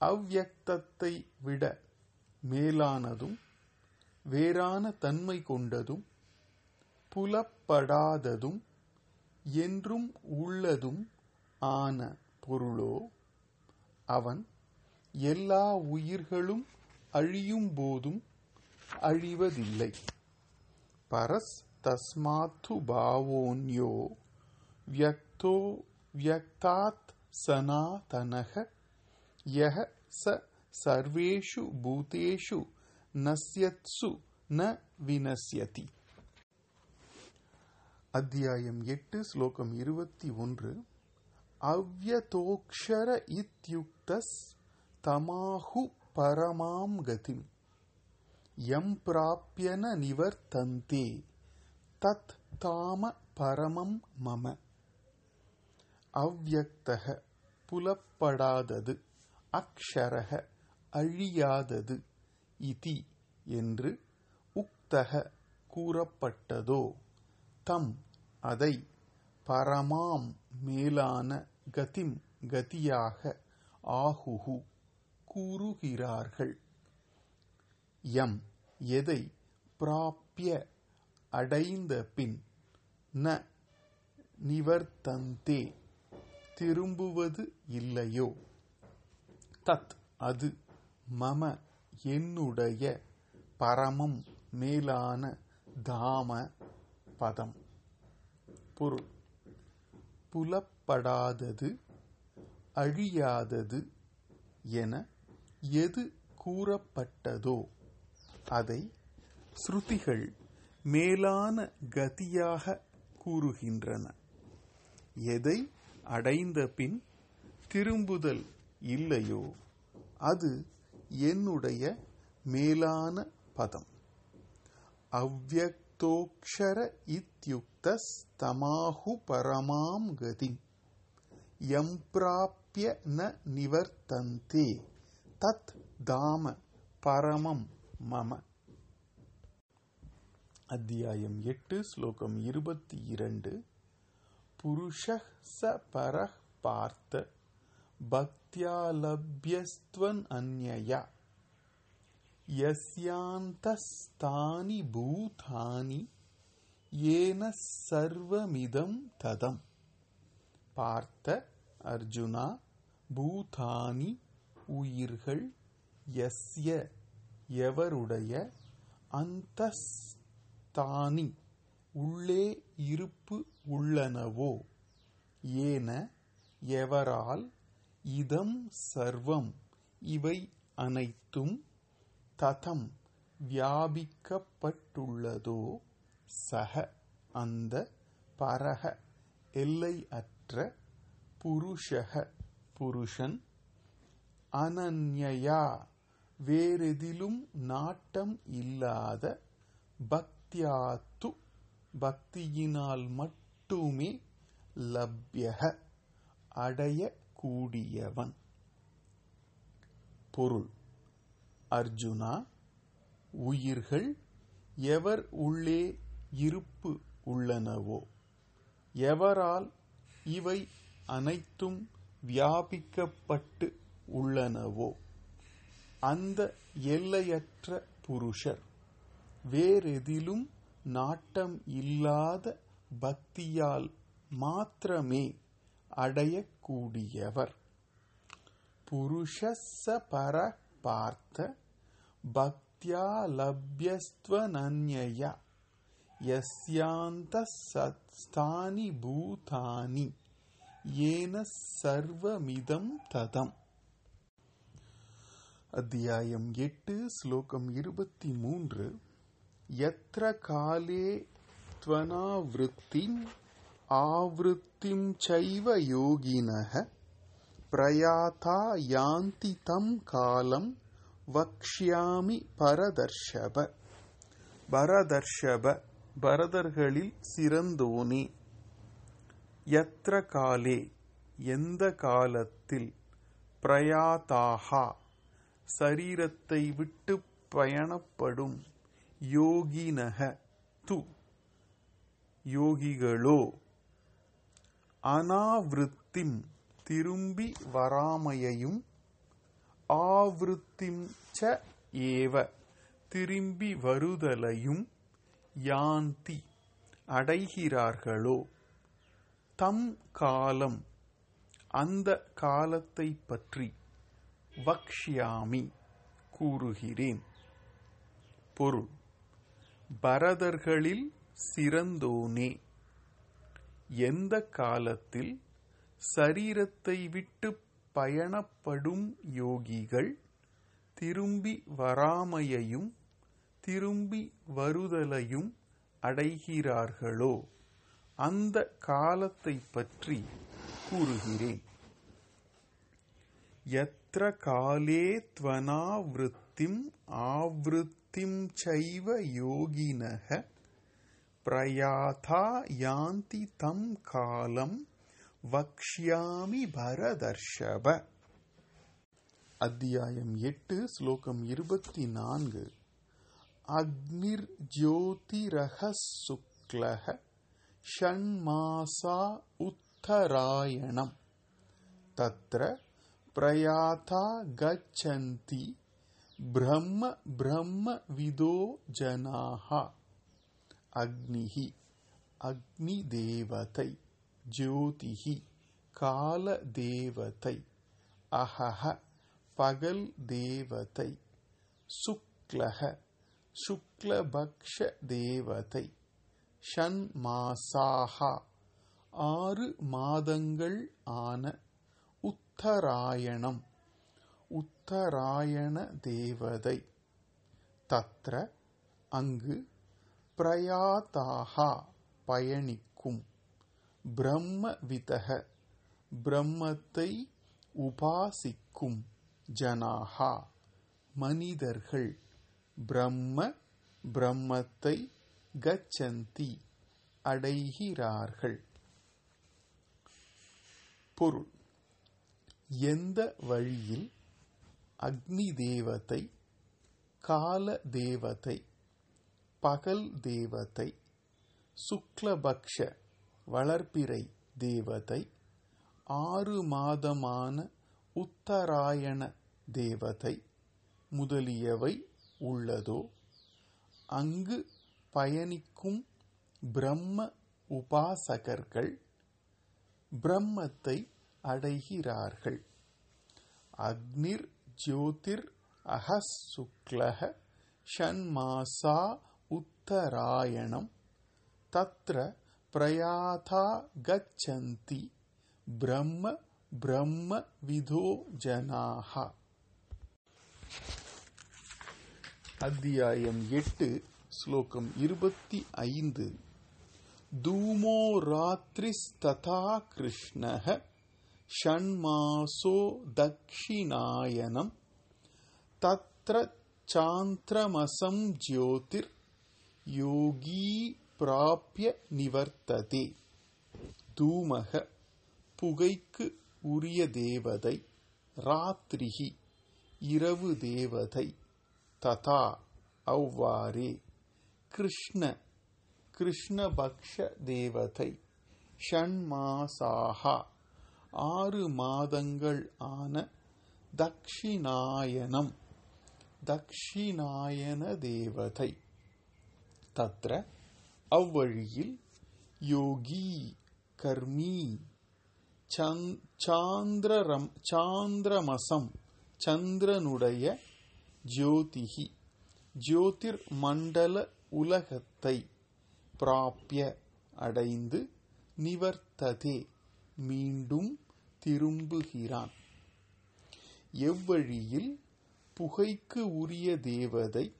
அவ்யக்தத்தை விட மேலானதும் வேறான தன்மை கொண்டதும் புலப்படாததும் என்றும் உள்ளதும் ஆன பொருளோ அவன் எல்லா உயிர்களும் அழியும் போதும் அழிவதில்லை. பரஸ் தஸ்மாத்து பாவோன்யோ வியக்தோ வியக்தாத் சனாதனக யஹ ச சர்வேஷு பூதேஷு நஸ்யத்சு ந வினஸ்யதி. அத்தியாயம் எட்டு ஸ்லோகம் இருபத்தி ஒன்று. அவ்யதோக்ஷர இத்யுக்தஸ் தமாஹு பரமாம் கதிம். எம் பிராப்பியன நிவர்த்தந்தே. தத் தாம பரமம் மம. அவ்யக்தக புலப்படாதது அக்ஷரக அழியாதது இதி என்று உக்தக கூறப்பட்டதோ தம் அதை பரமாம் மேலான கதிம் கதியாக ஆகுகு கூறுகிறார்கள். எம் எதை பிராப்பிய அடைந்த பின் ந நிவர்த்தந்தே திரும்புவது இல்லையோ? தத் அது மம என்னுடைய பரமம் மேலான தாம பதம். பொருள் படாதது அழியாதது என எது கூறப்பட்டதோ அதை ஸ்ருதிகள் மேலான கதியாக கூறுகின்றன. எதை அடைந்த பின் திரும்புதல் இல்லையோ அது என்னுடைய மேலான பதம். அவ்வக்தோக்ஷர இத்யுக்தஸ்தமாஹு பரமாம் கதி. யம் ந நிவர்த்தந்தே. தத் தாம பரமம் மம. அத்தியாயம் எட்டு ஸ்லோகம் இருபத்தி இரண்டு புருஷ ச பர பார்த்த. பக்தியாலபியஸ்துவன் அந்நயா. யஸ்யாந்தஸ்தானி பூதானி. ஏன சர்வமிதம் ததம். பார்த்த அர்ஜுனா பூதானி உயிர்கள் யஸ்ய எவருடைய அந்தஸ்தானி உள்ளே இருப்பு உள்ளனவோ? ஏன எவரால்? இதம் சர்வம் இவை அனைத்தும் ததம் வியாபிக்கப்பட்டுள்ளதோ? சக அந்த பரக எல்லை அற்ற புருஷக புருஷன் அனன்யா வேறெதிலும் நாட்டம் இல்லாத பக்தியாத்து பக்தியினால் மட்டுமே லப்யக அடையக்கூடியவன். பொருள் அர்ஜுனா உயிர்கள் எவர் உள்ளே இருப்பு உள்ளனவோ? எவரால் இவை அனைத்தும் வியாபிக்கப்பட்டு உள்ளனவோ? அந்த எல்லையற்ற புருஷர் வேறெதிலும் நாட்டம் இல்லாத பக்தியால் மாத்திரமே அடையக்கூடியவர். புருஷஸ்ஸ பர பார்த்த பக்தியா யஸ்யாந்த சத்ஸ்தானி பூதானி. ஏன சர்வமிதம் ததம் அத்தியாயம் எட்டு ஸ்லோகம் இருபத்தி மூன்று யத்ர காலே त्वनावृत्तिम् आवृत्तिं चैव योगिनः प्रयाता यान्ति तं कालं வக்ஷ்யாமி பரதர்ஷப பரதர்ஷப பரதர்களில் சிறந்தோனே யத்ர காலே எந்த காலத்தில் பிரயாதாகா? சரீரத்தை விட்டு பயணப்படும் யோகினக து. யோகிகளோ அனாவிருத்திம் திரும்பி வராமையையும் ஆவிருத்திம் ச ஏவ திரும்பி வருதலையும் யாந்தி அடைகிறார்களோ? தம் காலம். அந்த காலத்தை பற்றி வக்ஷியாமி கூறுகிறேன். பொருள். பரதர்களில் சிறந்தோனே. எந்த காலத்தில் சரீரத்தை விட்டு பயணப்படும் யோகிகள் திரும்பி வராமையையும் திரும்பி வருதலையும் அடைகிறார்களோ? அந்த காலத்தை பற்றி கூறுகிறேன். எத்திர காலே त्वनावृत्तिम् ஆவृत्तिम् சைவ யோகினக பிரயாதா யாந்தி தம் காலம் வக்ஷ்யாமி பரதர்ஷப அத்தியாயம் எட்டு ஸ்லோகம் இருபத்தி நான்கு அக்னிர் ஜோதிரக சுக்லக षण्मासा उत्तरायणम्। तत्र प्रयाता गच्छन्ति ब्रह्म ब्रह्मविदो जनाः। अग्निः अग्निदेवतै ज्योतिः कालदेवतै अहः पगल्देवतै शुक्लः शुक्लभक्षदेवतै। ஷன் தேவதை ஆறு மாதங்கள் ஆன உத்தராயணம். உத்தராயண தேவதை. தத்ர அங்கு பிரயாதாக பயணிக்கும். பிரம்மவிதக பிரம்மத்தை உபாசிக்கும் ஜனாகா மனிதர்கள் பிரம்ம பிரம்மத்தை கச்சந்தி அடைகிறார்கள். பொருள். எந்த வழியில் அக்னி தேவதை கால தேவதை பகல் தேவதை சுக்லபக்ஷ வளர்ப்பிறை தேவதை ஆறு மாதமான உத்தராயண தேவதை முதலியவை உள்ளதோ அங்கு பயணிக்கும் பிரம்ம உபாசகர்கள் பிரம்மத்தை அடைகிறார்கள். அக்னிர் ஜோதிர் அஹஸ் சுக்லக ஷண்மாசா உத்தராயணம் தத்ர பிரயாதா கச்சந்தி பிரம்ம பிரம்ம விதோ ஜனாக அத்தியாயம் எட்டு. ஸ்லோகம் இருபத்தி ஐந்து. தூமோ ராத்திரிஸ்ததா கிருஷ்ணக ஷண்மாசோ தக்ஷிணாயனம் தத்ர சாந்திரமசம் ஜோதிர் யோகீ பிராபிய நிவர்த்ததே. தூமக புகைக்கு உரிய தேவதை ராத்திரிகி இரவு தேவதை ததா. அவ்வாறே. கிருஷ்ண கிருஷ்ணபக்ஷ தேவதை ஷண்மாசாகா ஆறு மாதங்கள் ஆன தக்ஷிணாயனம் தக்ஷிணாயன தேவதை தத்ர அவ்வழியில் யோகி கர்மி சாந்திரம் சாந்திரமசம் சந்திரனுடைய ஜோதிகி ஜோதிர் மண்டல உலகத்தை பிராபிய அடைந்து நிவர்த்ததே. மீண்டும் திரும்புகிறான். எவ்வழியில் புகைக்கு உரிய தேவதை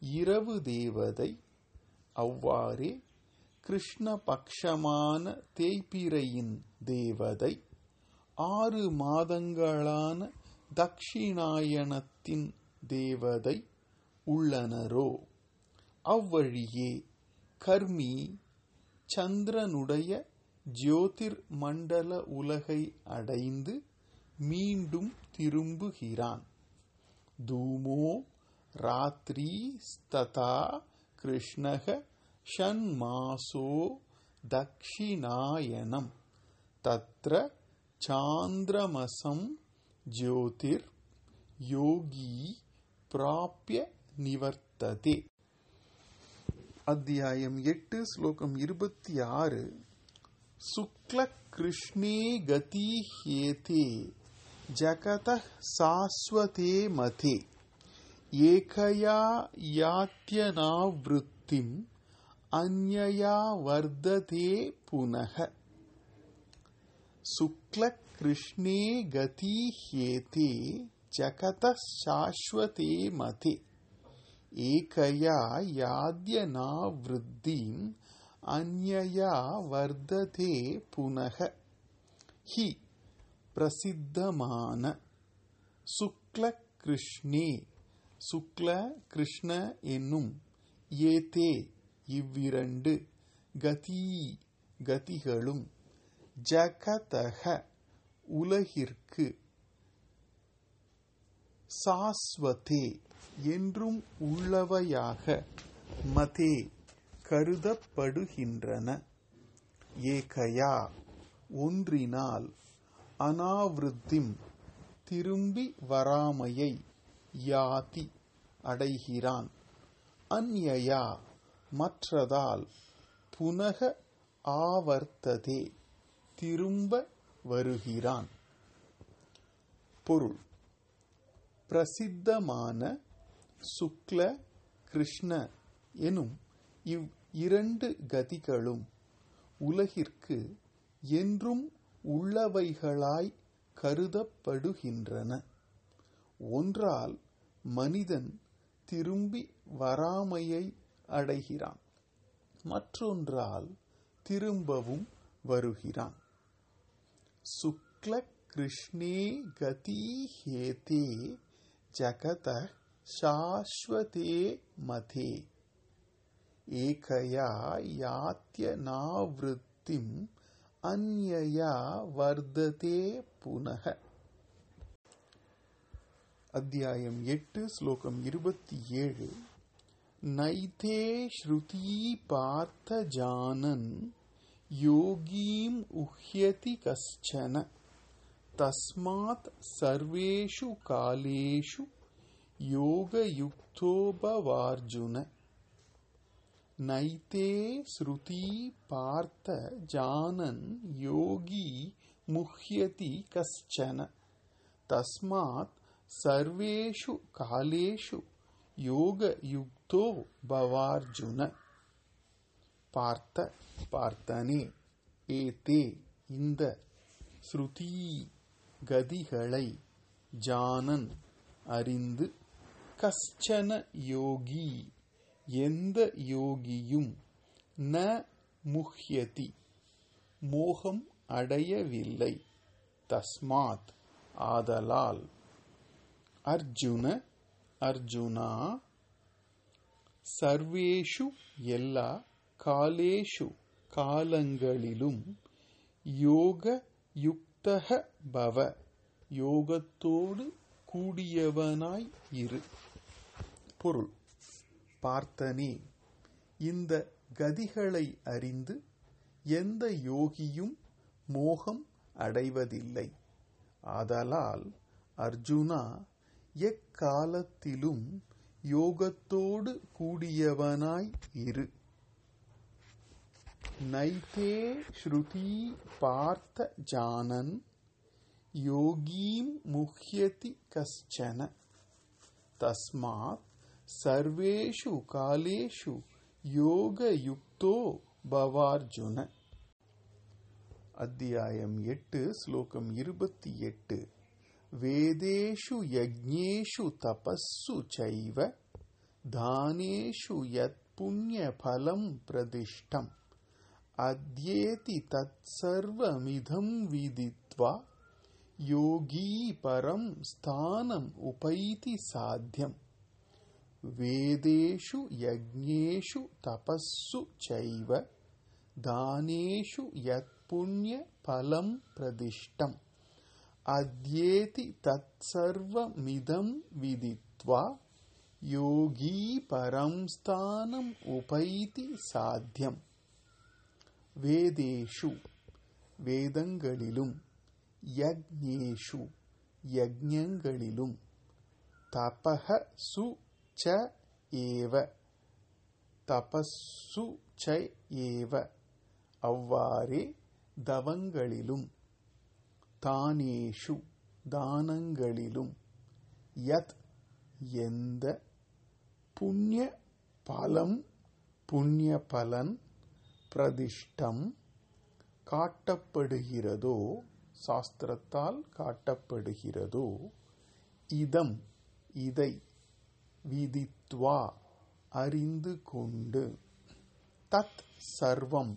இரவு தேவதை அவ்வாறே கிருஷ்ணபக்ஷமான தேய்பிரையின் தேவதை ஆறு மாதங்களான தக்ஷிணாயனத்தின் தேவதை உள்ளனரோ? அவ்வழியே கர்மி சந்திரனுடைய ஜோதிர் மண்டல உலகை அடைந்து மீண்டும் திரும்புகிறான். தூமோ ராத்திரி ஸ்ததா கிருஷ்ணக ஷண்மாசோ தக்ஷிணாயனம். தத்ர சாந்திரமசம் ஜோதிர் யோகி பிராப்பிய நிவர்த்ததே. அத்தியாயம் எட்டு ஸ்லோகம் இருபத்தி ஆறு. சுக்ல கிருஷ்ணே கதி ஹேதே ஜகத சாஸ்வதே மதே. ஏகயா யாத்தியனாவிருத்திம் அந்யயா வர்ததே புனக. சுக்ல கிருஷ்ணே கதி ஹேதே ஜகத சாஸ்வதே மதே. ஏகையா யாத்யனாவிருத்திம் அந்யயா வர்ததே புனக. ஹி பிரசித்தமான சுக்ல கிருஷ்ணே சுக்ல கிருஷ்ண என்னும் ஏதே இவ்விரண்டு கதி கதிகளும் ஜகதக உலகிற்கு சாஸ்வதே. என்றும் உள்ளவையாக மதே கருதப்படுகின்றன. ஏகயா ஒன்றினால் அனாவிருத்திம் திரும்பி வராமையை யாதி அடைகிறான். அந்யயா மற்றதால் புனக ஆவர்த்ததே திரும்ப வருகிறான். பொருள் பிரசித்தமான சுக்ல கிருஷ்ண எனும் இவ் இரண்டு கதிகளும் உலகிற்கு என்றும் உள்ளவைகளாய் கருதப்படுகின்றன. ஒன்றால் மனிதன் திரும்பி வராமையை அடைகிறான். மற்றொன்றால் திரும்பவும் வருகிறான். சுக்ல கிருஷ்ணே கதி ஹேதே ஜகத சாஸ்வதே மதே ஏகயா யாத்யனாவிருத்திம் அந்யயா வர்ததே புனக அத்தியாயம் எட்டு ஸ்லோகம் இருபத்தி ஏழு நைதே ஸ்ருதி பார்த்த ஜானன் யோகீம் உஹ்யதி கஷ்சன தஸ்மாத் சர்வேஷு காலேஷு யோகயுக்தோபவார்ஜுன நைதே ஸ்ருதி பார்த்த ஜானன் யோகி முஹ்யதி கஷ்சன தஸ்மாத் சர்வேஷு காலேஷு யோகயுக்தோ பவார்ஜுன பார்த்த பார்த்தனே ஏதே இந்த ஸ்ருதி கதிகளை ஜானன் அறிந்து கஷ்டன யோகி எந்த யோகியும் ந முஹ்யதி மோகம் அடையவில்லை தஸ்மாத் ஆதலால் அர்ஜுன அர்ஜுனா சர்வேஷு எல்லா காலேஷு காலங்களிலும் யோக யுக்தக பவ யோகத்தோடு கூடியவனாய் இரு. பொருள். பார்த்தனே இந்த கதிகளை அறிந்து எந்த யோகியும் மோகம் அடைவதில்லை. ஆதலால் அர்ஜுனா எக்காலத்திலும் யோகத்தோடு கூடியவனாய் இரு. நைதே ஸ்ருதி பார்த்த ஜானன் யோகீம் முஹ்யதி கஷ்சன தஸ்மாத் சர்வேஷு காலேஷு யோகயுக்தோ பவார்ஜுன அத்தியாயம் எட்டு ஸ்லோகம் இருபத்தி எட்டு வேதேஷு யஜ்ஞேஷு தபஸ்ஸு சைவ தானேஷு யத் புண்ணிய பலம் பிரதிஷ்டம் அத்யேதி தத் சர்வமிதம் விதித்வா योगी परं स्थानम् उपैति साध्यम्। वेदेषु यज्ञेषु तपस्सु चैव दानेषु यत्पुण्यफलम् प्रदिष्टम् अद्येति तत्सर्वमिदम् विदित्वा योगी परं स्थानम् उपैति साध्यम्। वेदेषु वेदङ्गलिलुम् யக்ஞேஷு யக்ஞங்களிலும் தபஹ சு ச ஏவ தபஸ்ஸு ச ஏவ அவ்வாறே தவங்களிலும் தானேஷு தானங்களிலும் யத் எந்த புண்ணிய பலம் புண்ணிய பலன் பிரதிஷ்டம் காட்டப்படுகிறதோ சாஸ்திரத்தால் காட்டப்படுகிறதோ இதம் இதை விதித்வா அறிந்து கொண்டு. தத் சர்வம்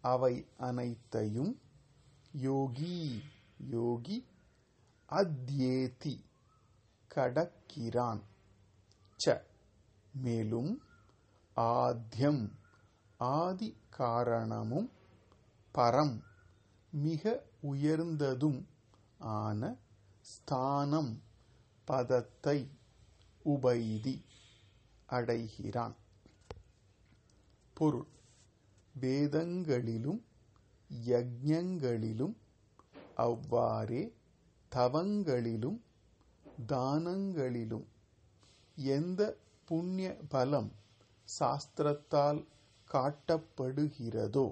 அவை அனைத்தையும் யோகி யோகி அத்யேதி கடக்கிறான். ச மேலும் ஆத்யம் ஆதி காரணமும் பரம். மிக உயர்ந்ததும் ஆன ஸ்தானம் பதத்தை உபைதி அடைகிறான். பொருள் வேதங்களிலும் யஜ்ஞங்களிலும் அவ்வாறே தவங்களிலும் தானங்களிலும் எந்த புண்ணிய பலம் சாஸ்திரத்தால் காட்டப்படுகிறதோ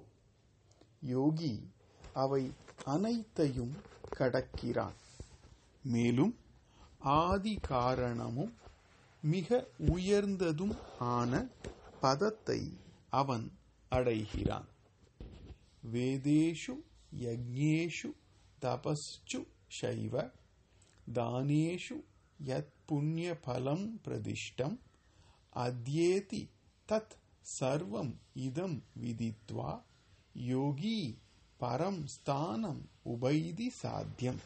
யோகி அவை அனைத்தையும் கடக்கிறான். மேலும் ஆதி காரணமும் மிக உயர்ந்ததும் ஆன பதத்தை அவன் அடைகிறான். வேதேஷு யஜ்ஞேஷு தபஸ்சு சைவ தானேஷு யத் புண்ணிய பலம் பிரதிஷ்டம் அத்யேதி தத் சர்வம் இதம் விதித்வா யோகி பரம் ஸ்தானம் உபைதி சாத்தியம்